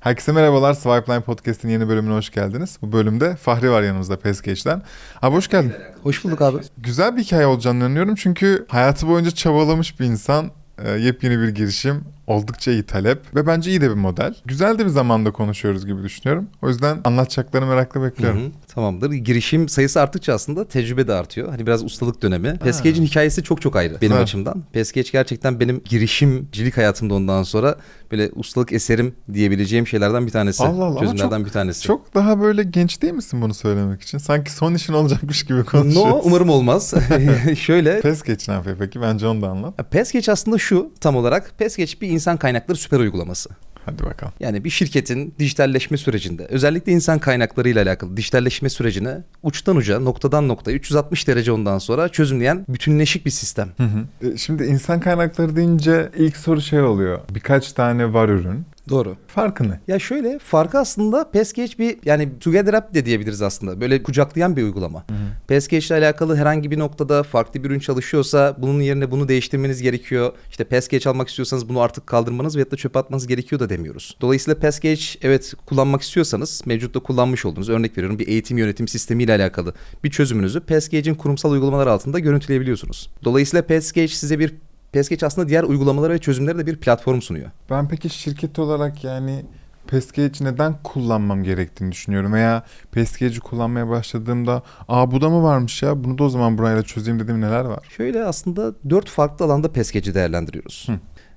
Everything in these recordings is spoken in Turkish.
Herkese merhabalar. Swipeline Podcast'in yeni bölümüne hoş geldiniz. Bu bölümde Fahri var yanımızda Peskeç'ten. Abi hoş geldin. Hoş bulduk abi. Güzel bir hikaye olacağını inanıyorum çünkü hayatı boyunca çabalamış bir insan. e, Yepyeni bir girişim, oldukça iyi talep ve bence iyi de bir model. Güzel de bir zamanda konuşuyoruz gibi düşünüyorum. O yüzden anlatacaklarını merakla bekliyorum. Hı hı, Tamamdır. Girişim sayısı arttıkça aslında tecrübe de artıyor. Hani biraz ustalık dönemi. Peskeç'in hikayesi çok çok ayrı benim Güzel. açımdan. Peskeç gerçekten benim girişimcilik hayatımda ondan sonra böyle ustalık eserim diyebileceğim şeylerden bir tanesi. Allah Allah, Çözümlerden çok- bir tanesi. Çok daha böyle genç değil misin bunu söylemek için? Sanki son işin olacakmış gibi konuşuyorsun. No umarım olmaz. Şöyle Peskeç ne yapıyor peki? Bence onu da anlat. Peskeç aslında şu tam olarak. Peskeç bir insan kaynakları süper uygulaması. Hadi bakalım. Yani bir şirketin dijitalleşme sürecinde özellikle insan kaynakları ile alakalı dijitalleşme sürecine uçtan uca noktadan noktaya 360 derece ondan sonra çözümleyen bütünleşik bir sistem. Hı hı. E, Şimdi insan kaynakları deyince ilk soru şey oluyor. Birkaç tane var ürün. Doğru. Farkı ne? Ya şöyle farkı aslında Peskeç bir yani Together App de diyebiliriz aslında. Böyle kucaklayan bir uygulama. Peskeç ile alakalı herhangi bir noktada farklı bir ürün çalışıyorsa bunun yerine bunu değiştirmeniz gerekiyor. İşte Peskeç almak istiyorsanız bunu artık kaldırmanız veyahut da çöpe atmanız gerekiyor da demiyoruz. Dolayısıyla Peskeç evet kullanmak istiyorsanız mevcutta kullanmış olduğunuz örnek veriyorum bir eğitim yönetim sistemi ile alakalı bir çözümünüzü Peskeç'in kurumsal uygulamalar altında görüntüleyebiliyorsunuz. Dolayısıyla Peskeç size bir Peskeç aslında diğer uygulamalara ve çözümlere de bir platform sunuyor. Ben peki şirket olarak yani Peskeç neden kullanmam gerektiğini düşünüyorum. Veya Peskeç'i kullanmaya başladığımda aa bu da mı varmış ya bunu da o zaman burayla çözeyim dediğim neler var? Şöyle aslında dört farklı alanda Peskeç'i değerlendiriyoruz. Hı.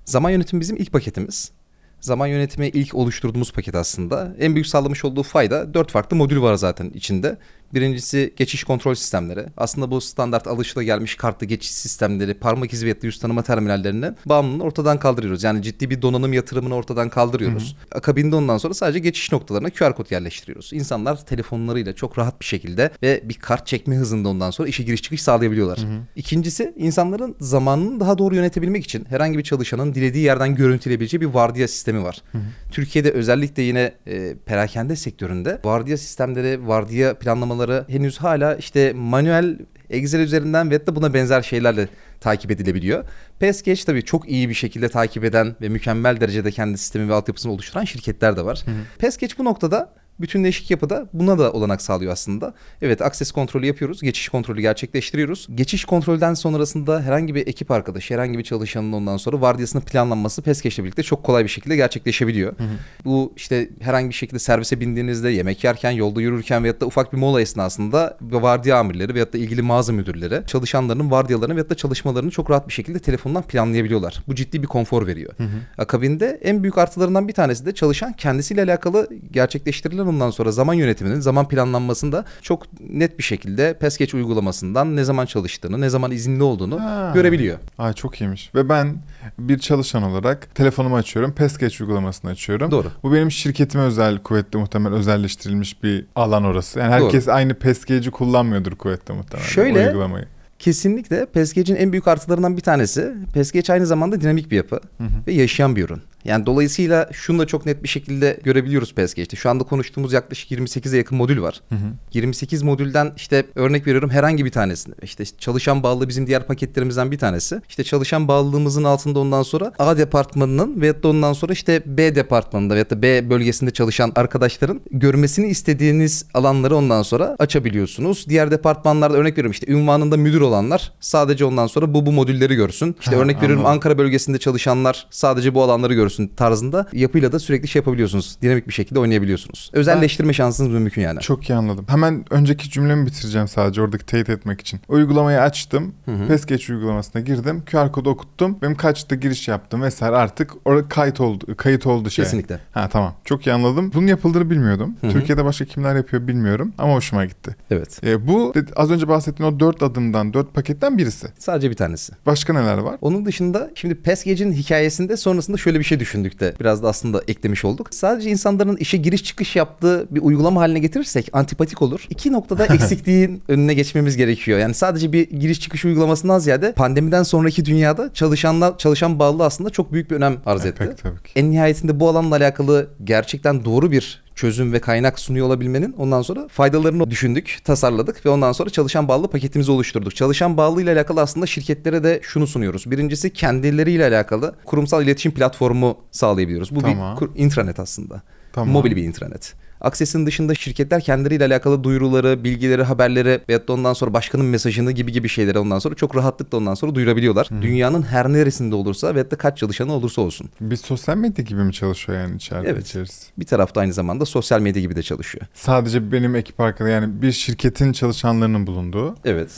Zaman yönetimi bizim ilk paketimiz. Zaman yönetimi ilk oluşturduğumuz paket aslında. En büyük sağlamış olduğu fayda dört farklı modül var zaten içinde. Birincisi geçiş kontrol sistemleri. Aslında bu standart alışılagelmiş kartlı geçiş sistemleri, parmak izi ve yüz tanıma terminallerini bağımlılığını ortadan kaldırıyoruz. Yani ciddi bir donanım yatırımını ortadan kaldırıyoruz. Akabinde ondan sonra sadece geçiş noktalarına QR kod yerleştiriyoruz. İnsanlar telefonlarıyla çok rahat bir şekilde ve bir kart çekme hızında ondan sonra işe giriş çıkış sağlayabiliyorlar. İkincisi insanların zamanını daha doğru yönetebilmek için herhangi bir çalışanın dilediği yerden görüntüleyebileceği bir vardiya sistemi var. Türkiye'de özellikle yine e, perakende sektöründe vardiya sistemleri, vardiya planlamaları henüz hala işte manuel Excel üzerinden ve da buna benzer şeylerle takip edilebiliyor. Peskeç tabii çok iyi bir şekilde takip eden ve mükemmel derecede kendi sistemi ve altyapısını oluşturan şirketler de var. Peskeç bu noktada bütünleşik yapıda buna da olanak sağlıyor aslında. Evet akses kontrolü yapıyoruz. Geçiş kontrolü gerçekleştiriyoruz. Geçiş kontrolden sonrasında herhangi bir ekip arkadaşı, herhangi bir çalışanın ondan sonra vardiyasının planlanması Peskeç'le birlikte çok kolay bir şekilde gerçekleşebiliyor. Bu işte herhangi bir şekilde servise bindiğinizde, yemek yerken, yolda yürürken veyahut da ufak bir mola esnasında vardiya amirleri veyahut da ilgili mağaza müdürleri çalışanların vardiyalarını veyahut da çalışmalarını çok rahat bir şekilde telefondan planlayabiliyorlar. Bu ciddi bir konfor veriyor. Akabinde en büyük artılarından bir tanesi de çalışan kendisiyle alakalı gerçekleştirilen ondan sonra zaman yönetiminin, zaman planlanmasında çok net bir şekilde Peskeç uygulamasından ne zaman çalıştığını, ne zaman izinli olduğunu Ha. görebiliyor. Ay çok iyiymiş. Ve ben bir çalışan olarak telefonumu açıyorum. Peskeç uygulamasını açıyorum. Doğru. Bu benim şirketime özel kuvvetli muhtemel özelleştirilmiş bir alan orası. Yani herkes aynı Peskeç'i kullanmıyordur kuvvetli muhtemelen. Şöyle- uygulamayı. Kesinlikle Peskeç'in en büyük artılarından bir tanesi. Peskeç aynı zamanda dinamik bir yapı ve yaşayan bir ürün. Yani dolayısıyla şunu da çok net bir şekilde görebiliyoruz Peskeç'te. Şu anda konuştuğumuz yaklaşık 28'e yakın modül var. 28 modülden işte örnek veriyorum herhangi bir tanesini. İşte çalışan bağlı bizim diğer paketlerimizden bir tanesi. İşte çalışan bağlılığımızın altında ondan sonra A departmanının veyahut da ondan sonra işte B departmanında veyahut da B bölgesinde çalışan arkadaşların görmesini istediğiniz alanları ondan sonra açabiliyorsunuz. Diğer departmanlarda örnek veriyorum işte ünvanında müdür olanlar sadece ondan sonra bu bu modülleri görsün. İşte Ha, örnek veriyorum anladım. Ankara bölgesinde çalışanlar sadece bu alanları görsün tarzında yapıyla da sürekli şey yapabiliyorsunuz. Dinamik bir şekilde oynayabiliyorsunuz. Özelleştirme şansınız mümkün yani. Çok iyi anladım. Hemen önceki cümlemi bitireceğim sadece oradaki teyit etmek için. Uygulamayı açtım. Peskeç uygulamasına girdim. QR kodu okuttum. Benim kaçta giriş yaptım vesaire artık orada kayıt oldu. Kayıt oldu şey. Kesinlikle. Ha tamam. Çok iyi anladım. Bunun yapıldığını bilmiyordum. Türkiye'de başka kimler yapıyor bilmiyorum ama hoşuma gitti. Evet. E, bu az önce bahsettiğin o dört adımdan, dört paketten birisi. Sadece bir tanesi. Başka neler var? Onun dışında şimdi Pescage'in hikayesinde sonrasında şöyle bir şey düşündük de biraz da aslında eklemiş olduk. Sadece insanların işe giriş çıkış yaptığı bir uygulama haline getirirsek antipatik olur. İki noktada eksikliğin önüne geçmemiz gerekiyor. Yani sadece bir giriş çıkış uygulamasından ziyade pandemiden sonraki dünyada çalışanlar çalışan bağlı aslında çok büyük bir önem arz etti. pek tabii ki. En nihayetinde bu alanla alakalı gerçekten doğru bir çözüm ve kaynak sunuyor olabilmenin ondan sonra faydalarını düşündük, tasarladık ve ondan sonra çalışan bağlı paketimizi oluşturduk. Çalışan bağlı ile alakalı aslında şirketlere de şunu sunuyoruz. Birincisi kendileriyle alakalı kurumsal iletişim platformu sağlayabiliyoruz. Bu Tamam. bir intranet aslında. Tamam. Mobil bir intranet. Access'in dışında şirketler kendileriyle alakalı duyuruları, bilgileri, haberleri veyahut da ondan sonra başkanın mesajını gibi gibi şeyleri ondan sonra çok rahatlıkla ondan sonra duyurabiliyorlar. Dünyanın her neresinde olursa veyahut da kaç çalışanı olursa olsun. Bir sosyal medya gibi mi çalışıyor yani içeride Evet. içerisi? Bir tarafta aynı zamanda sosyal medya gibi de çalışıyor. Sadece benim ekip arkada yani bir şirketin çalışanlarının bulunduğu. Evet.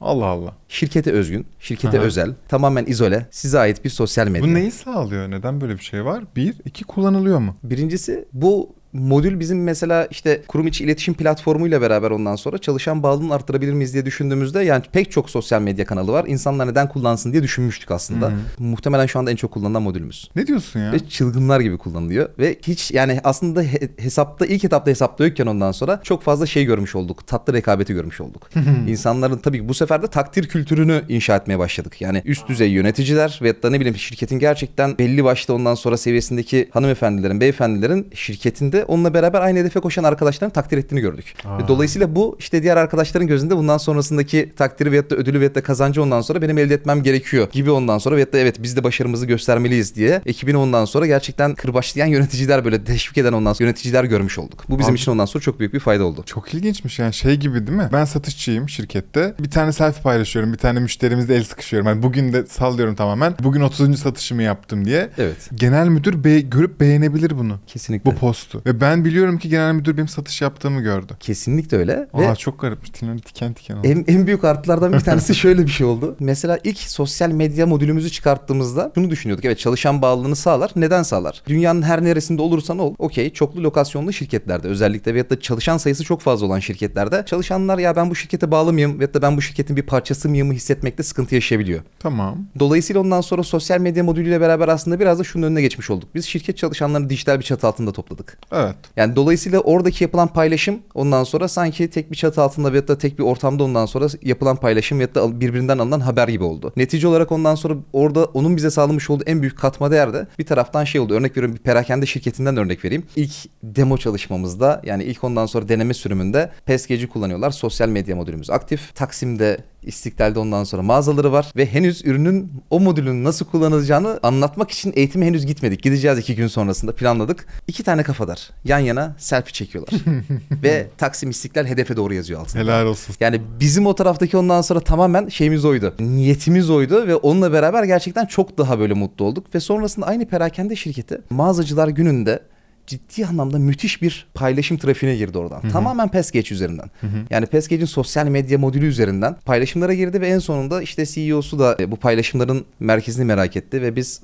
Allah Allah. Şirkete özgün, şirkete Aha. özel, tamamen izole, size ait bir sosyal medya. Bu neyi sağlıyor? Neden böyle bir şey var? Bir, iki kullanılıyor mu? Birincisi bu modül bizim mesela işte kurum içi iletişim platformuyla beraber ondan sonra çalışan bağlılığını arttırabilir miyiz diye düşündüğümüzde yani pek çok sosyal medya kanalı var. İnsanlar neden kullansın diye düşünmüştük aslında. Hı Muhtemelen şu anda en çok kullanılan modülümüz. Ne diyorsun ya? Ve çılgınlar gibi kullanılıyor. Ve hiç yani aslında he- hesapta ilk etapta hesapta yokken ondan sonra çok fazla şey görmüş olduk. Tatlı rekabeti görmüş olduk. İnsanların tabii bu sefer de takdir kültürünü inşa etmeye başladık. Yani üst düzey yöneticiler ve da ne bileyim şirketin gerçekten belli başta ondan sonra seviyesindeki hanımefendilerin, beyefendilerin şirketinde onunla beraber aynı hedefe koşan arkadaşların takdir ettiğini gördük. Aa. Dolayısıyla bu işte diğer arkadaşların gözünde bundan sonrasındaki takdiri veyahut da ödülü veyahut da kazancı ondan sonra benim elde etmem gerekiyor gibi ondan sonra veyahut da evet biz de başarımızı göstermeliyiz diye ekibini ondan sonra gerçekten kırbaçlayan yöneticiler böyle teşvik eden ondan sonra yöneticiler görmüş olduk. Bu bizim Abi- için ondan sonra çok büyük bir fayda oldu. Çok ilginçmiş yani şey gibi değil mi? Ben satışçıyım şirkette. Bir tane selfie paylaşıyorum. Bir tane müşterimizle el sıkışıyorum. Yani bugün de sallıyorum tamamen. Bugün 30. satışımı yaptım diye. Evet. Genel müdür be- görüp beğenebilir bunu. Kesinlikle. Bu postu. Ve ben biliyorum ki genel müdür benim satış yaptığımı gördü. Kesinlikle öyle. Aa Ve çok garipmiş. Tüylerim diken diken oldu. en, en büyük artılardan bir tanesi şöyle bir şey oldu. Mesela ilk sosyal medya modülümüzü çıkarttığımızda şunu düşünüyorduk. Evet çalışan bağlılığını sağlar. Neden sağlar? Dünyanın her neresinde olursan ol. Okey çoklu lokasyonlu şirketlerde özellikle veyahut da çalışan sayısı çok fazla olan şirketlerde çalışanlar ya ben bu şirkete bağlı mıyım veyahut da ben bu şirketin bir parçası mıyım hissetmekte sıkıntı yaşayabiliyor. Tamam. Dolayısıyla ondan sonra sosyal medya modülüyle beraber aslında biraz da şunun önüne geçmiş olduk. Biz şirket çalışanlarını dijital bir çatı altında topladık. Evet. Yani dolayısıyla oradaki yapılan paylaşım ondan sonra sanki tek bir çatı altında veyahut da tek bir ortamda ondan sonra yapılan paylaşım veyahut da birbirinden alınan haber gibi oldu. Netice olarak ondan sonra orada onun bize sağlamış olduğu en büyük katma değer de bir taraftan şey oldu. Örnek veriyorum bir perakende şirketinden örnek vereyim. İlk demo çalışmamızda yani ilk ondan sonra deneme sürümünde PESG'ci kullanıyorlar. Sosyal medya modülümüz aktif. Taksim'de İstiklal'de ondan sonra mağazaları var ve henüz ürünün o modülün nasıl kullanılacağını anlatmak için eğitime henüz gitmedik. Gideceğiz iki gün sonrasında planladık. İki tane kafadar yan yana selfie çekiyorlar. ve Taksim İstiklal hedefe doğru yazıyor altında. Helal olsun. Yani bizim o taraftaki ondan sonra tamamen şeyimiz oydu. Niyetimiz oydu ve onunla beraber gerçekten çok daha böyle mutlu olduk. Ve sonrasında aynı perakende şirketi mağazacılar gününde ciddi anlamda müthiş bir paylaşım trafiğine girdi oradan. Tamamen PESGeç üzerinden. Yani PESGeç'in sosyal medya modülü üzerinden paylaşımlara girdi ve en sonunda işte CEO'su da e, bu paylaşımların merkezini merak etti ve biz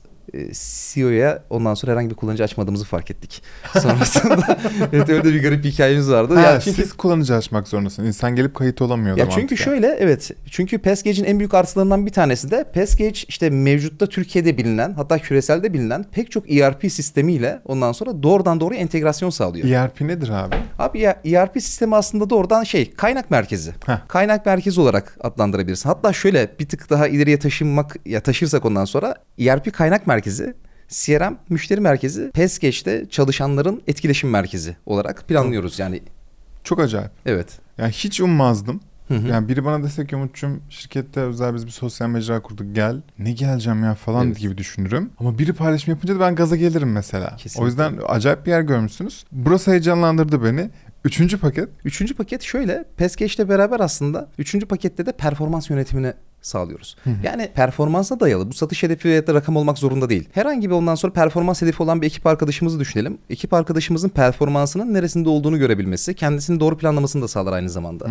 CEO'ya ondan sonra herhangi bir kullanıcı açmadığımızı fark ettik. Sonrasında evet öyle de bir garip bir hikayemiz vardı. Ha, Ya çünkü Siz kullanıcı açmak zorundasın. İnsan gelip kayıt olamıyor. ya çünkü mantıken. şöyle evet. Çünkü PESGage'in en büyük artılarından bir tanesi de PESGage işte mevcutta Türkiye'de bilinen hatta küreselde bilinen pek çok ERP sistemiyle ondan sonra doğrudan doğruya entegrasyon sağlıyor. ERP nedir abi? Abi ya ERP sistemi aslında doğrudan şey kaynak merkezi. Heh. Kaynak merkezi olarak adlandırabilirsin. Hatta şöyle bir tık daha ileriye taşınmak ya taşırsak ondan sonra ERP kaynak merkezi CRM müşteri merkezi, PESGage'de çalışanların etkileşim merkezi olarak planlıyoruz yani. Çok acayip. Evet. Yani hiç ummazdım. Hı hı. Yani biri bana dese ki Umut'cum şirkette özel biz bir sosyal mecra kurduk gel. Ne geleceğim ya falan Evet. gibi düşünürüm. Ama biri paylaşım yapınca da ben gaza gelirim mesela. Kesinlikle. O yüzden acayip bir yer görmüşsünüz. Burası heyecanlandırdı beni. Üçüncü paket. Üçüncü paket şöyle. Paket beraber aslında üçüncü pakette de performans yönetimini sağlıyoruz. Yani performansa dayalı. Bu satış hedefi ya da rakam olmak zorunda değil. Herhangi bir ondan sonra performans hedefi olan bir ekip arkadaşımızı düşünelim. Ekip arkadaşımızın performansının neresinde olduğunu görebilmesi, kendisini doğru planlamasını da sağlar aynı zamanda.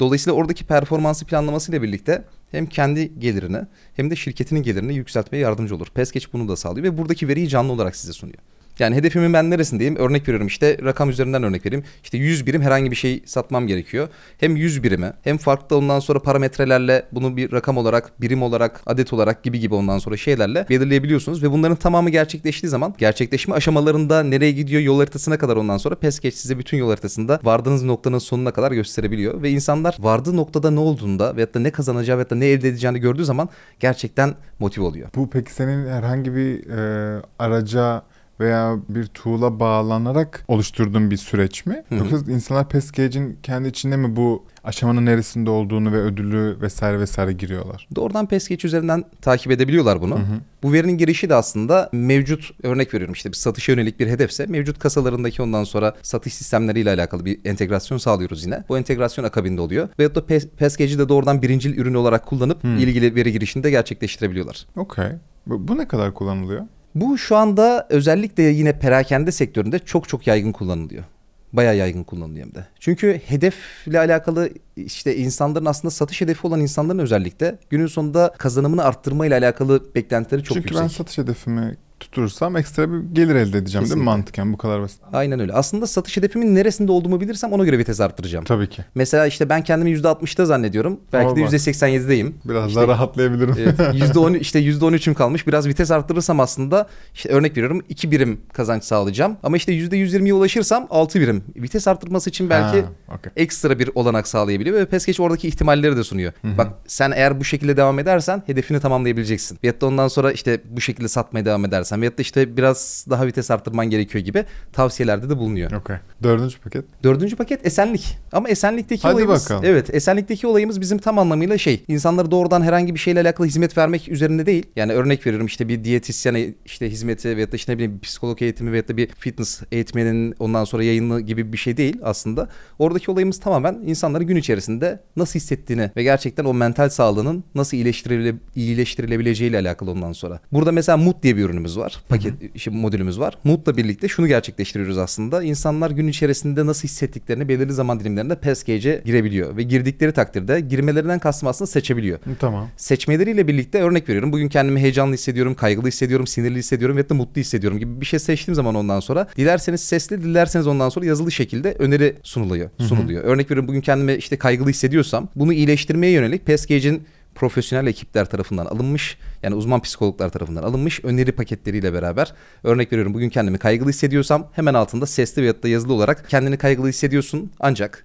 Dolayısıyla oradaki performansı planlamasıyla birlikte hem kendi gelirini hem de şirketinin gelirini yükseltmeye yardımcı olur. PESCAGE bunu da sağlıyor ve buradaki veriyi canlı olarak size sunuyor. Yani hedefimin ben neresindeyim? Örnek veriyorum işte rakam üzerinden örnek vereyim. İşte 100 birim herhangi bir şey satmam gerekiyor. Hem 100 birimi hem farklı ondan sonra parametrelerle bunu bir rakam olarak, birim olarak, adet olarak gibi gibi ondan sonra şeylerle belirleyebiliyorsunuz. Ve bunların tamamı gerçekleştiği zaman gerçekleşme aşamalarında nereye gidiyor yol haritasına kadar ondan sonra PESCAGE size bütün yol haritasında vardığınız noktanın sonuna kadar gösterebiliyor. Ve insanlar vardığı noktada ne olduğunda veyahut da ne kazanacağı veyahut da ne elde edeceğini gördüğü zaman gerçekten motive oluyor. Bu peki senin herhangi bir e, araca veya bir tool'a bağlanarak oluşturduğun bir süreç mi? Hı hı. Yoksa insanlar Pascage'in kendi içinde mi bu aşamanın neresinde olduğunu ve ödülü vesaire vesaire giriyorlar? Doğrudan PESCage üzerinden takip edebiliyorlar bunu. Hı hı. Bu verinin girişi de aslında mevcut örnek veriyorum işte bir satışa yönelik bir hedefse mevcut kasalarındaki ondan sonra satış sistemleriyle alakalı bir entegrasyon sağlıyoruz yine. Bu entegrasyon akabinde oluyor. Veyahut da PES- PESCage'i de doğrudan birincil ürün olarak kullanıp Hmm. ilgili veri girişini de gerçekleştirebiliyorlar. Okey. Bu ne kadar kullanılıyor? Bu şu anda özellikle yine perakende sektöründe çok çok yaygın kullanılıyor. Bayağı yaygın kullanılıyor hem de. Çünkü hedefle alakalı işte insanların aslında satış hedefi olan insanların özellikle günün sonunda kazanımını arttırma ile alakalı beklentileri çok Çünkü yüksek. ben satış hedefimi tutursam ekstra bir gelir elde edeceğim değil mi Kesinlikle. mantıken bu kadar basit. Aynen öyle. Aslında satış hedefimin neresinde olduğumu bilirsem ona göre vites arttıracağım. Tabii ki. Mesela işte ben kendimi %60'da zannediyorum. Belki de Ama bak. %87'deyim. Biraz İşte- daha rahatlayabilirim. Evet, %10 işte %13'üm kalmış. Biraz vites arttırırsam aslında işte örnek veriyorum 2 birim kazanç sağlayacağım. Ama işte %120'ye ulaşırsam 6 birim. Vites arttırması için belki Ha, okey. ekstra bir olanak sağlayabiliyor ve Peskeç oradaki ihtimalleri de sunuyor. Bak sen eğer bu şekilde devam edersen hedefini tamamlayabileceksin. Veyahut da ondan sonra işte bu şekilde satmaya devam edersen veyahut da işte biraz daha vites arttırman gerekiyor gibi tavsiyelerde de bulunuyor. Okey. Dördüncü paket. Dördüncü paket esenlik. Ama esenlikteki Hadi olayımız... bakalım. Evet esenlikteki olayımız bizim tam anlamıyla şey. insanlara doğrudan herhangi bir şeyle alakalı hizmet vermek üzerinde değil. Yani örnek veriyorum işte bir diyetisyen işte hizmeti veyahut da işte ne bileyim bir psikolog eğitimi veyahut da bir fitness eğitmenin ondan sonra yayını gibi bir şey değil aslında. Oradaki olayımız tamamen insanları gün içerisinde nasıl hissettiğini ve gerçekten o mental sağlığının nasıl iyileştirile, iyileştirilebileceğiyle alakalı ondan sonra. Burada mesela Mood diye bir ürünümüz var. Paket işte modülümüz var. Mood'la birlikte şunu gerçekleştiriyoruz aslında. İnsanlar gün içerisinde nasıl hissettiklerini belirli zaman dilimlerinde Pascage'e girebiliyor ve girdikleri takdirde girmelerinden kastım aslında seçebiliyor. Tamam. Seçmeleriyle birlikte örnek veriyorum. Bugün kendimi heyecanlı hissediyorum, kaygılı hissediyorum, sinirli hissediyorum ve da mutlu hissediyorum gibi bir şey seçtiğim zaman ondan sonra dilerseniz sesli, dilerseniz ondan sonra yazılı şekilde öneri sunuluyor. sunuluyor. Örnek veriyorum bugün kendimi işte kaygılı hissediyorsam bunu iyileştirmeye yönelik Pascage'in profesyonel ekipler tarafından alınmış yani uzman psikologlar tarafından alınmış öneri paketleriyle beraber örnek veriyorum bugün kendimi kaygılı hissediyorsam hemen altında sesli veyahut da yazılı olarak kendini kaygılı hissediyorsun ancak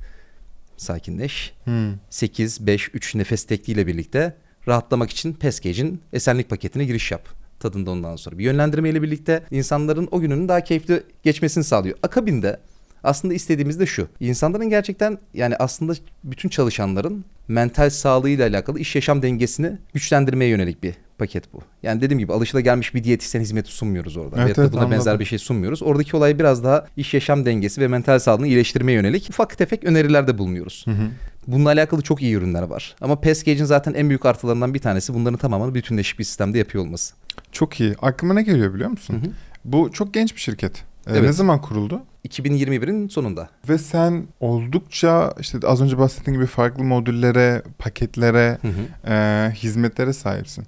sakinleş Hmm. 8, 5, 3 nefes tekniğiyle birlikte rahatlamak için Pascage'in esenlik paketine giriş yap. Tadında ondan sonra. Bir yönlendirmeyle birlikte insanların o gününün daha keyifli geçmesini sağlıyor. Akabinde aslında istediğimiz de şu. İnsanların gerçekten yani aslında bütün çalışanların mental sağlığıyla alakalı iş yaşam dengesini güçlendirmeye yönelik bir paket bu. Yani dediğim gibi alışılagelmiş bir diyetisyen hizmeti sunmuyoruz orada. Evet, Veyahut evet, buna benzer anladım. bir şey sunmuyoruz. Oradaki olay biraz daha iş yaşam dengesi ve mental sağlığını iyileştirmeye yönelik ufak tefek önerilerde bulunuyoruz. Hı hı. Bununla alakalı çok iyi ürünler var. Ama Pascage'in zaten en büyük artılarından bir tanesi bunların tamamını bütünleşik bir sistemde yapıyor olması. Çok iyi. Aklıma ne geliyor biliyor musun? Hı hı. Bu çok genç bir şirket. Ee, Evet. Ne zaman kuruldu? 2021'in sonunda. Ve sen oldukça işte az önce bahsettiğin gibi farklı modüllere, paketlere, Hı hı. e, hizmetlere sahipsin.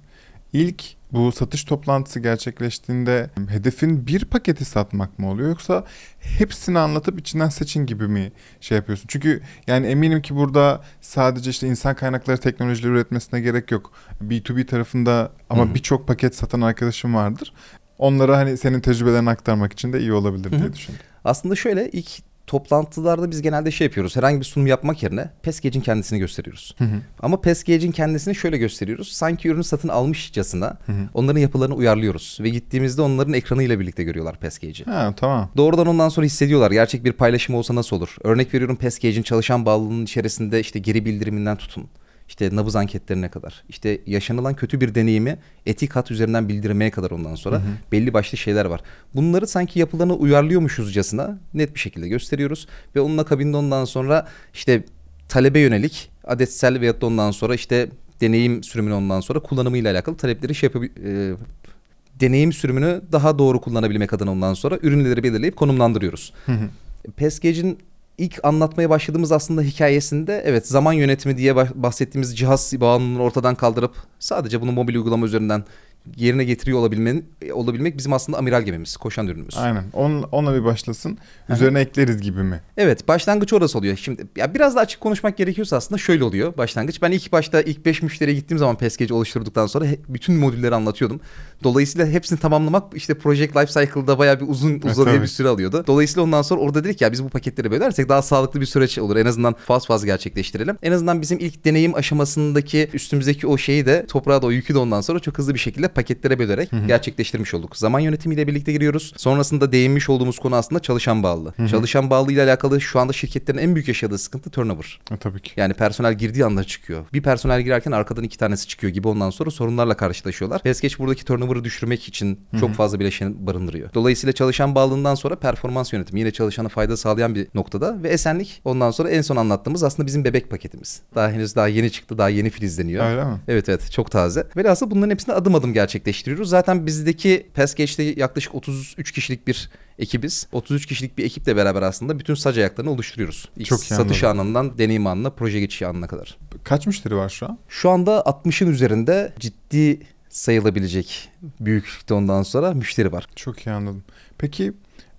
İlk bu satış toplantısı gerçekleştiğinde hedefin bir paketi satmak mı oluyor yoksa hepsini anlatıp içinden seçin gibi mi şey yapıyorsun? Çünkü yani eminim ki burada sadece işte insan kaynakları teknolojileri üretmesine gerek yok. B2B tarafında ama birçok paket satan arkadaşım vardır. Onlara hani senin tecrübelerini aktarmak için de iyi olabilir diye hı. düşündüm. Aslında şöyle ilk toplantılarda biz genelde şey yapıyoruz. Herhangi bir sunum yapmak yerine Pascage'in kendisini gösteriyoruz. Hı hı. Ama Pascage'in kendisini şöyle gösteriyoruz. Sanki ürünü satın almışçasına Hı hı. onların yapılarını uyarlıyoruz. Ve gittiğimizde onların ekranıyla birlikte görüyorlar Pascage'i. Ha tamam. Doğrudan ondan sonra hissediyorlar. Gerçek bir paylaşım olsa nasıl olur? Örnek veriyorum Pascage'in çalışan bağlılığının içerisinde işte geri bildiriminden tutun. İşte nabız anketlerine kadar. İşte yaşanılan kötü bir deneyimi etik hat üzerinden bildirmeye kadar ondan sonra belli başlı şeyler var. Bunları sanki yapılarına uyarlıyormuşuzcasına net bir şekilde gösteriyoruz. Ve onun akabinde ondan sonra işte talebe yönelik adetsel veyahut da ondan sonra işte deneyim sürümünü ondan sonra kullanımıyla alakalı talepleri şey yapabil- e, deneyim sürümünü daha doğru kullanabilmek adına ondan sonra ürünleri belirleyip konumlandırıyoruz. Hı hı. Pascage'in ilk anlatmaya başladığımız aslında hikayesinde evet zaman yönetimi diye bah- bahsettiğimiz cihaz bağımlılığını ortadan kaldırıp sadece bunu mobil uygulama üzerinden yerine getiriyor olabilmen, olabilmek bizim aslında amiral gemimiz, koşan ürünümüz. Aynen. On, ona bir başlasın. Üzerine ekleriz gibi mi? Evet başlangıç orası oluyor. Şimdi ya biraz da açık konuşmak gerekiyorsa aslında şöyle oluyor başlangıç. Ben ilk başta ilk 5 müşteriye gittiğim zaman Pascage oluşturduktan sonra he- bütün modülleri anlatıyordum. Dolayısıyla hepsini tamamlamak işte Project Life Cycle'da bayağı bir uzun uzadıya tabii. bir süre alıyordu. Dolayısıyla ondan sonra orada dedik ya biz bu paketleri bölersek daha sağlıklı bir süreç olur. En azından faz faz gerçekleştirelim. En azından bizim ilk deneyim aşamasındaki üstümüzdeki o şeyi de toprağa da o yükü de ondan sonra çok hızlı bir şekilde paketlere bölerek gerçekleştirmiş olduk. Zaman yönetimiyle birlikte giriyoruz. Sonrasında değinmiş olduğumuz konu aslında çalışan bağlı. Çalışan bağlı ile alakalı şu anda şirketlerin en büyük yaşadığı sıkıntı turnover. E, tabii ki. Yani personel girdiği anda çıkıyor. Bir personel girerken arkadan iki tanesi çıkıyor gibi ondan sonra sorunlarla karşılaşıyorlar. Peskeç buradaki turnover'ı düşürmek için çok fazla bileşen barındırıyor. Dolayısıyla çalışan bağlılığından sonra performans yönetimi yine çalışana fayda sağlayan bir noktada ve esenlik ondan sonra en son anlattığımız aslında bizim bebek paketimiz. Daha henüz daha yeni çıktı, daha yeni filizleniyor. Öyle mi? Evet evet çok taze. Velhasıl bunların hepsini adım adım gerçekleştiriyoruz. Zaten bizdeki Peskeç'te yaklaşık 33 kişilik bir ekibiz. 33 kişilik bir ekiple beraber aslında bütün sac ayaklarını oluşturuyoruz. İlk Çok iyi satış anladım. anından deneyim anına, proje geçişi anına kadar. Kaç müşteri var şu an? Şu anda 60'ın üzerinde ciddi sayılabilecek büyüklükte ondan sonra müşteri var. Çok iyi anladım. Peki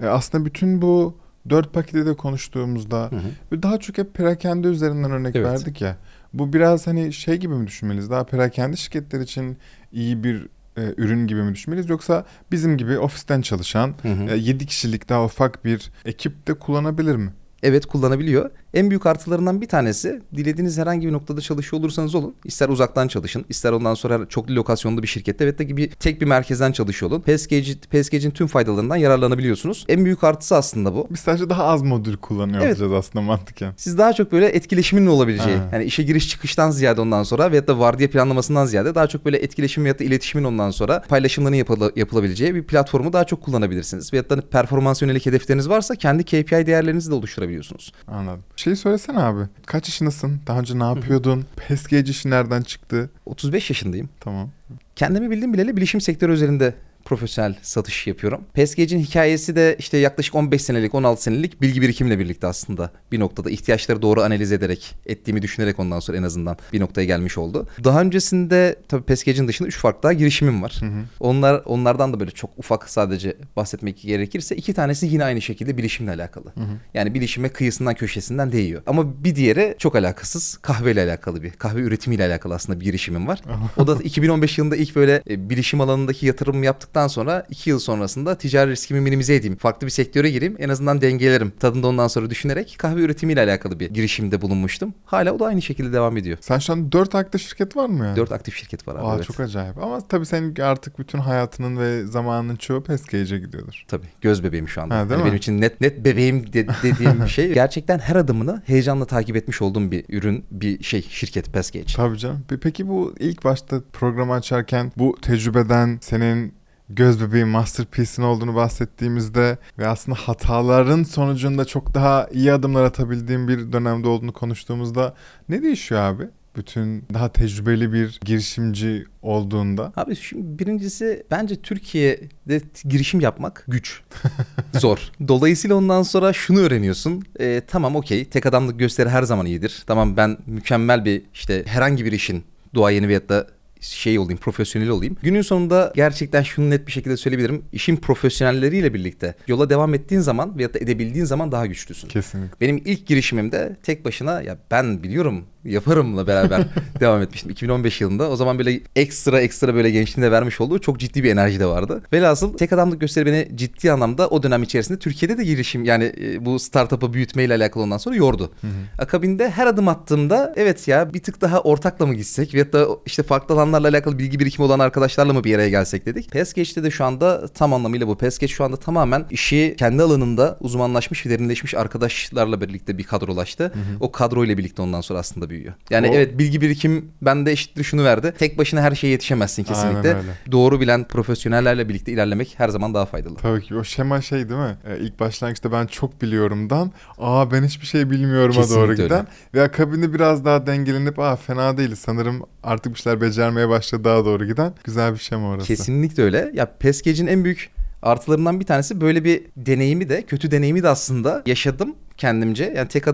e, aslında bütün bu dört paketi de konuştuğumuzda ve daha çok hep perakende üzerinden örnek Evet. verdik ya. Bu biraz hani şey gibi mi düşünmeliyiz? Daha perakende şirketler için iyi bir e, ürün gibi mi düşünmeliyiz? Yoksa bizim gibi ofisten çalışan Hı hı. 7 kişilik daha ufak bir ekip de kullanabilir mi? Evet kullanabiliyor. En büyük artılarından bir tanesi dilediğiniz herhangi bir noktada çalışıyor olursanız olun. İster uzaktan çalışın, ister ondan sonra çoklu lokasyonlu bir şirkette ve gibi tek bir merkezden çalışıyor olun. PSKG, PSKG'in tüm faydalarından yararlanabiliyorsunuz. En büyük artısı aslında bu. Biz sadece daha az modül kullanıyor Evet. olacağız aslında mantıken. Siz daha çok böyle etkileşimin olabileceği, Ha. yani işe giriş çıkıştan ziyade ondan sonra veyahut da vardiya planlamasından ziyade daha çok böyle etkileşim veyahut da iletişimin ondan sonra paylaşımların yapıla- yapılabileceği bir platformu daha çok kullanabilirsiniz. Veyahut da performans yönelik hedefleriniz varsa kendi KPI değerlerinizi de oluşturabiliyorsunuz. Anladım. Şeyi söylesene abi. Kaç yaşındasın? Daha önce ne yapıyordun? PESGC işi nereden çıktı? 35 yaşındayım. Tamam. Kendimi bildim bileli bilişim sektörü üzerinde profesyonel satış yapıyorum. PSG'cin hikayesi de işte yaklaşık 15 senelik 16 senelik bilgi birikimle birlikte aslında bir noktada ihtiyaçları doğru analiz ederek ettiğimi düşünerek ondan sonra en azından bir noktaya gelmiş oldu. Daha öncesinde tabii PSG'cin dışında 3 farklı daha girişimim var. Onlar onlardan da böyle çok ufak sadece bahsetmek gerekirse iki tanesi yine aynı şekilde bilişimle alakalı. Yani bilişime kıyısından köşesinden değiyor. Ama bir diğeri çok alakasız kahveyle alakalı bir kahve üretimiyle alakalı aslında bir girişimim var. O da 2015 yılında ilk böyle e, bilişim alanındaki yatırımımı yaptıktan sonra 2 yıl sonrasında ticari riskimi minimize edeyim. Farklı bir sektöre gireyim. En azından dengelerim. Tadında ondan sonra düşünerek kahve üretimiyle alakalı bir girişimde bulunmuştum. Hala o da aynı şekilde devam ediyor. Sen şu an 4 aktif şirket var mı yani? 4 aktif şirket var abi. Aa, evet. Çok acayip. Ama tabii senin artık bütün hayatının ve zamanının çoğu PESGC'ye gidiyordur. Tabii göz bebeğim şu anda. Ha, Hani mi? benim için net net bebeğim de- dediğim bir şey. Gerçekten her adımını heyecanla takip etmiş olduğum bir ürün, bir şey, şirket Passgate. Tabii canım. Pe- Peki bu ilk başta programı açarken bu tecrübeden senin göz bebeğin masterpiece'in olduğunu bahsettiğimizde ve aslında hataların sonucunda çok daha iyi adımlar atabildiğim bir dönemde olduğunu konuştuğumuzda ne değişiyor abi? Bütün daha tecrübeli bir girişimci olduğunda. Abi şimdi birincisi bence Türkiye'de girişim yapmak güç. Zor. Dolayısıyla ondan sonra şunu öğreniyorsun. Ee, tamam okey tek adamlık gösteri her zaman iyidir. Tamam ben mükemmel bir işte herhangi bir işin duayeni veyahut da şey olayım, profesyonel olayım. Günün sonunda gerçekten şunu net bir şekilde söyleyebilirim. İşin profesyonelleriyle birlikte yola devam ettiğin zaman veyahut da edebildiğin zaman daha güçlüsün. Kesinlikle. Benim ilk girişimimde tek başına ya ben biliyorum yaparımla beraber devam etmiştim 2015 yılında. O zaman böyle ekstra ekstra böyle gençliğinde vermiş olduğu çok ciddi bir enerji de vardı. Velhasıl tek adamlık gösteri beni ciddi anlamda o dönem içerisinde Türkiye'de de girişim yani e, bu startup'ı büyütmeyle alakalı ondan sonra yordu. Akabinde her adım attığımda evet ya bir tık daha ortakla mı gitsek veyahut da işte farklı alanlarla alakalı bilgi birikimi olan arkadaşlarla mı bir araya gelsek dedik. PESGEÇ'te de şu anda tam anlamıyla bu. PESGEÇ şu anda tamamen işi kendi alanında uzmanlaşmış ve derinleşmiş arkadaşlarla birlikte bir kadrolaştı. O kadroyla birlikte ondan sonra aslında büyüyor. Yani O- evet bilgi birikim bende eşittir şunu verdi. Tek başına her şeye yetişemezsin kesinlikle. Doğru bilen profesyonellerle birlikte ilerlemek her zaman daha faydalı. Tabii ki o şema şey değil mi? Ee, ilk başlangıçta ben çok biliyorumdan aa ben hiçbir şey bilmiyorum'a doğru öyle. giden ve akabinde biraz daha dengelenip aa fena değil sanırım artık bir şeyler becermeye başladı daha doğru giden güzel bir şema orası. Kesinlikle öyle. Ya Peskec'in en büyük artılarından bir tanesi böyle bir deneyimi de kötü deneyimi de aslında yaşadım kendimce. Yani tek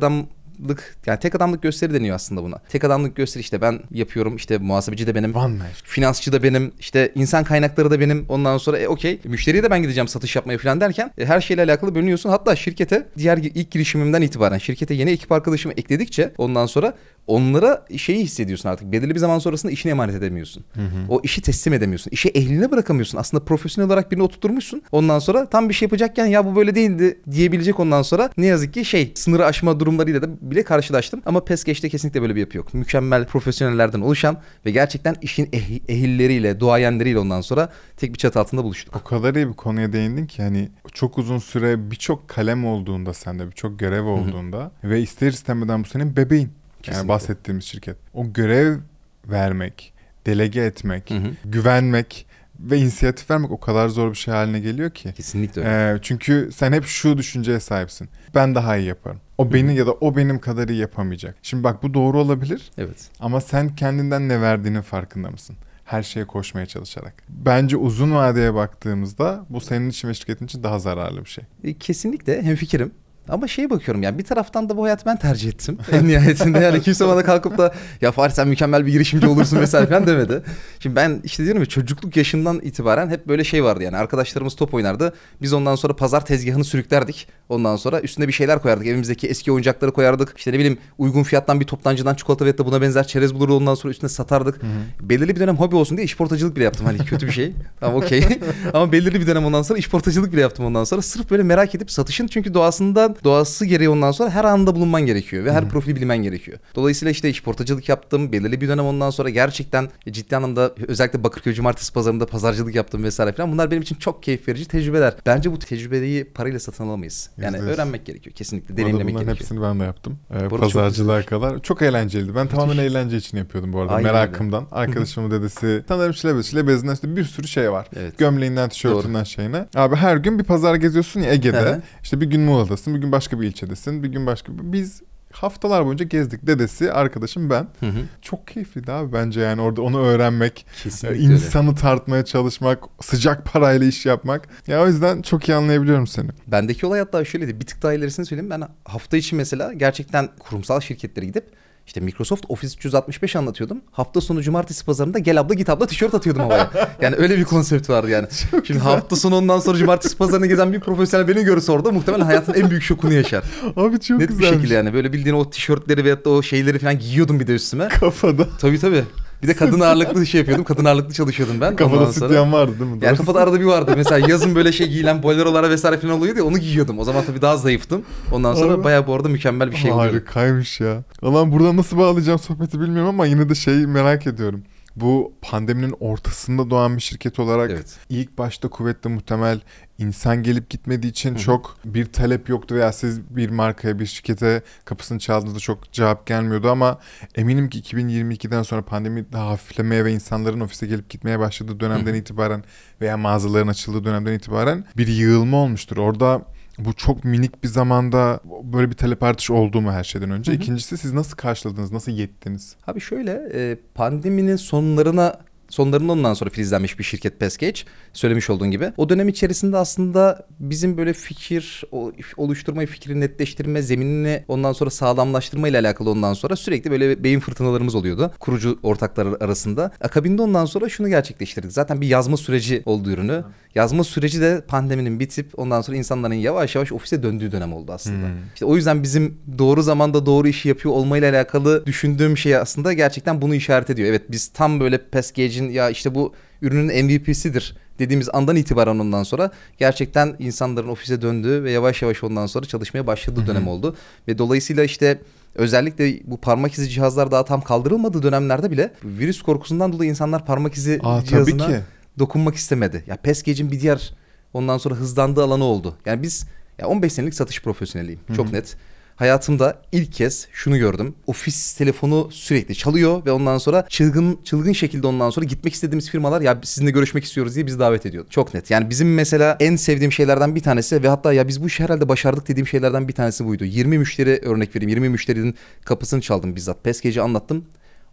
adamlık yani tek adamlık gösteri deniyor aslında buna. Tek adamlık gösteri işte ben yapıyorum işte muhasebeci de benim. One man. Finansçı da benim, işte insan kaynakları da benim. Ondan sonra e, okey müşteriye de ben gideceğim satış yapmaya falan derken e, her şeyle alakalı bölünüyorsun. Hatta şirkete diğer ilk girişimimden itibaren şirkete yeni ekip arkadaşımı ekledikçe ondan sonra onlara şeyi hissediyorsun artık. Belirli bir zaman sonrasında işini emanet edemiyorsun. O işi teslim edemiyorsun. İşi ehline bırakamıyorsun. Aslında profesyonel olarak birini oturtmuşsun. Ondan sonra tam bir şey yapacakken ya bu böyle değildi diyebilecek ondan sonra ne yazık ki şey sınırı aşma durumlarıyla da bile karşılaştım. Ama PESKEŞ'te kesinlikle böyle bir yapı yok. Mükemmel profesyonellerden oluşan ve gerçekten işin eh- ehilleriyle, duayenleriyle ondan sonra tek bir çatı altında buluştuk. O kadar iyi bir konuya değindin ki hani çok uzun süre birçok kalem olduğunda sende birçok görev olduğunda ve ister istemeden bu senin bebeğin. Yani Kesinlikle. bahsettiğimiz şirket. O görev vermek, delege etmek, Hı hı. güvenmek ve inisiyatif vermek o kadar zor bir şey haline geliyor ki. Kesinlikle öyle. Ee, çünkü sen hep şu düşünceye sahipsin. Ben daha iyi yaparım. O beni ya da o benim kadar iyi yapamayacak. Şimdi bak bu doğru olabilir Evet. ama sen kendinden ne verdiğinin farkında mısın? Her şeye koşmaya çalışarak. Bence uzun vadeye baktığımızda bu senin için ve şirketin için daha zararlı bir şey. E, Kesinlikle hemfikirim. Ama şeye bakıyorum yani bir taraftan da bu hayatı ben tercih ettim. En nihayetinde yani kimse bana kalkıp da ya Fahri sen mükemmel bir girişimci olursun vesaire falan demedi. Şimdi ben işte diyorum ya çocukluk yaşından itibaren hep böyle şey vardı yani arkadaşlarımız top oynardı. Biz ondan sonra pazar tezgahını sürüklerdik. Ondan sonra üstüne bir şeyler koyardık. Evimizdeki eski oyuncakları koyardık. İşte ne bileyim uygun fiyattan bir toptancıdan çikolata ve buna benzer çerez bulur ondan sonra üstüne satardık. Belirli bir dönem hobi olsun diye işportacılık bile yaptım. Hani kötü bir şey. Tamam okey. Ama belirli bir dönem ondan sonra işportacılık bile yaptım ondan sonra. Sırf böyle merak edip satışın çünkü doğasından doğası gereği ondan sonra her anda bulunman gerekiyor ve her profili bilmen gerekiyor. Dolayısıyla işte işportacılık yaptım. Belirli bir dönem ondan sonra gerçekten ciddi anlamda özellikle Bakırköy Cumartesi pazarında pazarcılık yaptım vesaire falan. Bunlar benim için çok keyif verici tecrübeler. Bence bu tecrübeyi parayla satın alamayız. Yani Yüzde yüz. öğrenmek gerekiyor. Kesinlikle deneyimlemek bunların gerekiyor. hepsini ben de yaptım. Ee, arada çok pazarcılığa kadar. Çok eğlenceliydi. Ben tamamen eğlence için yapıyordum bu arada. Aynen Merakımdan. Arkadaşımın dedesi. Sanırım şilebez. Şilebezinden işte bir sürü şey var. Evet. Gömleğinden, tişörtünden şeyine. Abi her gün bir pazar geziyorsun ya Hı Ege'de. hı. işte bir gün Muğla'dasın, bir gün başka bir ilçedesin, bir gün başka bir... Biz haftalar boyunca gezdik. Dedesi, arkadaşım ben. Hı hı. Çok keyifliydi abi bence yani orada onu öğrenmek, Kesinlikle e, öyle. insanı tartmaya çalışmak, sıcak parayla iş yapmak. Ya o yüzden çok iyi anlayabiliyorum seni. Bendeki olay hatta şöyleydi. Bir tık daha ilerisini söyleyeyim. Ben hafta içi mesela gerçekten kurumsal şirketlere gidip işte Microsoft Office 365 anlatıyordum. Hafta sonu cumartesi pazarında gel abla git abla tişört atıyordum havaya. Yani öyle bir konsept vardı yani. Şimdi hafta sonu ondan sonra cumartesi pazarını gezen bir profesyonel beni görürse orada muhtemelen hayatın en büyük şokunu yaşar. Abi çok Net bir güzelmiş. şekilde yani. Böyle bildiğin o tişörtleri veyahut da o şeyleri falan giyiyordum bir de üstüme. Kafada. Tabii tabii. Bir de kadın ağırlıklı şey yapıyordum. Kadın ağırlıklı çalışıyordum ben. Kafada sütyen vardı değil mi? yani kafada arada bir vardı. Mesela yazın böyle şey giyilen bolerolara vesaire falan oluyordu ya onu giyiyordum. O zaman tabii daha zayıftım. Ondan sonra Abi. bayağı bu arada mükemmel bir şey oluyordu. Harikaymış ya. Ulan burada nasıl bağlayacağım sohbeti bilmiyorum ama yine de şeyi merak ediyorum. Bu pandeminin ortasında doğan bir şirket olarak Evet. ilk başta kuvvetli muhtemel insan gelip gitmediği için çok bir talep yoktu veya siz bir markaya bir şirkete kapısını çaldığınızda çok cevap gelmiyordu ama eminim ki 2022'den sonra pandemi daha hafiflemeye ve insanların ofise gelip gitmeye başladığı dönemden itibaren veya mağazaların açıldığı dönemden itibaren bir yığılma olmuştur. Orada bu çok minik bir zamanda böyle bir talep artışı oldu mu her şeyden önce? Hı hı. İkincisi siz nasıl karşıladınız? Nasıl yettiniz? Abi şöyle e, pandeminin sonlarına sonlarında ondan sonra filizlenmiş bir şirket Pescage söylemiş olduğun gibi. O dönem içerisinde aslında bizim böyle fikir o- oluşturmayı, fikri netleştirme, zeminini ondan sonra sağlamlaştırma ile alakalı ondan sonra sürekli böyle beyin fırtınalarımız oluyordu. Kurucu ortaklar arasında. Akabinde ondan sonra şunu gerçekleştirdik. Zaten bir yazma süreci oldu ürünü. Yazma süreci de pandeminin bitip ondan sonra insanların yavaş yavaş ofise döndüğü dönem oldu aslında. Hmm. İşte o yüzden bizim doğru zamanda doğru işi yapıyor olmayla alakalı düşündüğüm şey aslında gerçekten bunu işaret ediyor. Evet biz tam böyle Pescage'in ya işte bu ürünün MVP'sidir dediğimiz andan itibaren ondan sonra gerçekten insanların ofise döndüğü ve yavaş yavaş ondan sonra çalışmaya başladığı dönem oldu. Ve dolayısıyla işte özellikle bu parmak izi cihazlar daha tam kaldırılmadığı dönemlerde bile virüs korkusundan dolayı insanlar parmak izi Aa cihazına dokunmak istemedi. Ya Pescage'in bir diğer ondan sonra hızlandığı alanı oldu. Yani biz ya 15 senelik satış profesyoneliyim. Çok net. Hayatımda ilk kez şunu gördüm. Ofis telefonu sürekli çalıyor ve ondan sonra çılgın çılgın şekilde ondan sonra gitmek istediğimiz firmalar ya sizinle görüşmek istiyoruz diye bizi davet ediyordu. Çok net. Yani bizim mesela en sevdiğim şeylerden bir tanesi ve hatta ya biz bu işi herhalde başardık dediğim şeylerden bir tanesi buydu. 20 müşteri örnek vereyim. 20 müşterinin kapısını çaldım bizzat. Pescage'i anlattım.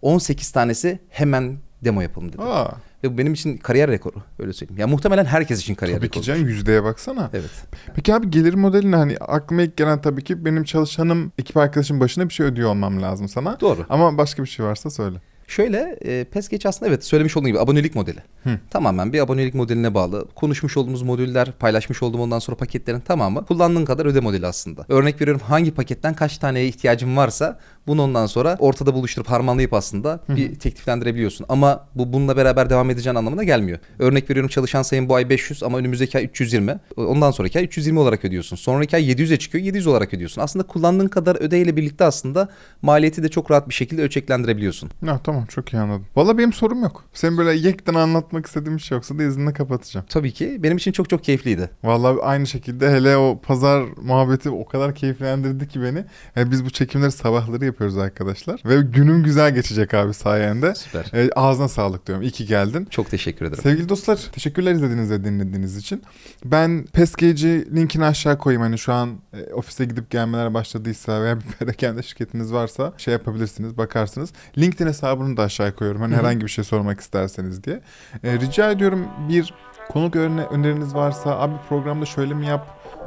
18 tanesi hemen demo yapalım dedi. Aa, Ve bu benim için kariyer rekoru öyle söyleyeyim. Ya muhtemelen herkes için kariyer tabii ki rekoru. can yüzdeye baksana. Evet. Peki abi gelir modeline hani aklıma ilk gelen tabii ki benim çalışanım ekip arkadaşım başına bir şey ödüyor olmam lazım sana. Doğru. Ama başka bir şey varsa söyle. Şöyle e, PESGeç aslında evet söylemiş olduğum gibi abonelik modeli. Hı. Tamamen bir abonelik modeline bağlı. Konuşmuş olduğumuz modüller, paylaşmış olduğum ondan sonra paketlerin tamamı kullandığın kadar öde modeli aslında. Örnek veriyorum hangi paketten kaç taneye ihtiyacın varsa bunu ondan sonra ortada buluşturup harmanlayıp aslında bir tekliflendirebiliyorsun. Ama bu bununla beraber devam edeceğin anlamına gelmiyor. Örnek veriyorum çalışan sayın bu ay 500 ama önümüzdeki ay 320. Ondan sonraki ay 320 olarak ödüyorsun. Sonraki ay 700'e çıkıyor 700 olarak ödüyorsun. Aslında kullandığın kadar ödeyle birlikte aslında maliyeti de çok rahat bir şekilde ölçeklendirebiliyorsun. Ya tamam çok iyi anladım. Valla benim sorum yok. Senin böyle yekten anlatmak istediğim bir şey yoksa da izinle kapatacağım. Tabii ki benim için çok çok keyifliydi. Vallahi aynı şekilde hele o pazar muhabbeti o kadar keyiflendirdi ki beni. Yani biz bu çekimleri sabahları yapıyoruz arkadaşlar. Ve günüm güzel geçecek abi sayende. Süper. E, ağzına sağlık diyorum. İyi ki geldin. Çok teşekkür ederim. Sevgili dostlar teşekkürler izlediğiniz ve dinlediğiniz için. Ben Pescage'i linkini aşağı koyayım. Hani şu an e, ofise gidip gelmeler başladıysa veya bir perakende şirketiniz varsa şey yapabilirsiniz bakarsınız. LinkedIn hesabını da aşağı koyuyorum. Hani herhangi bir şey sormak isterseniz diye. E, rica ediyorum bir konuk örne öneriniz varsa abi programda şöyle mi yap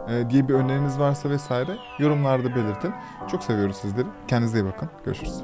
e, diye bir öneriniz varsa vesaire yorumlarda belirtin. Çok seviyoruz sizleri. Kendinize iyi bakın. Görüşürüz.